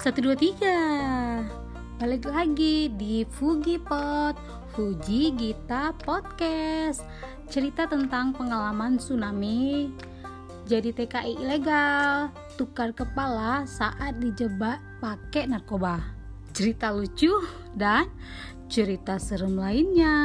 Satu dua tiga. Balik lagi di Fuji Pod Fuji Gita Podcast. Cerita tentang pengalaman tsunami Jadi TKI ilegal Tukar kepala saat dijebak pakai narkoba. Cerita lucu dan cerita serem lainnya.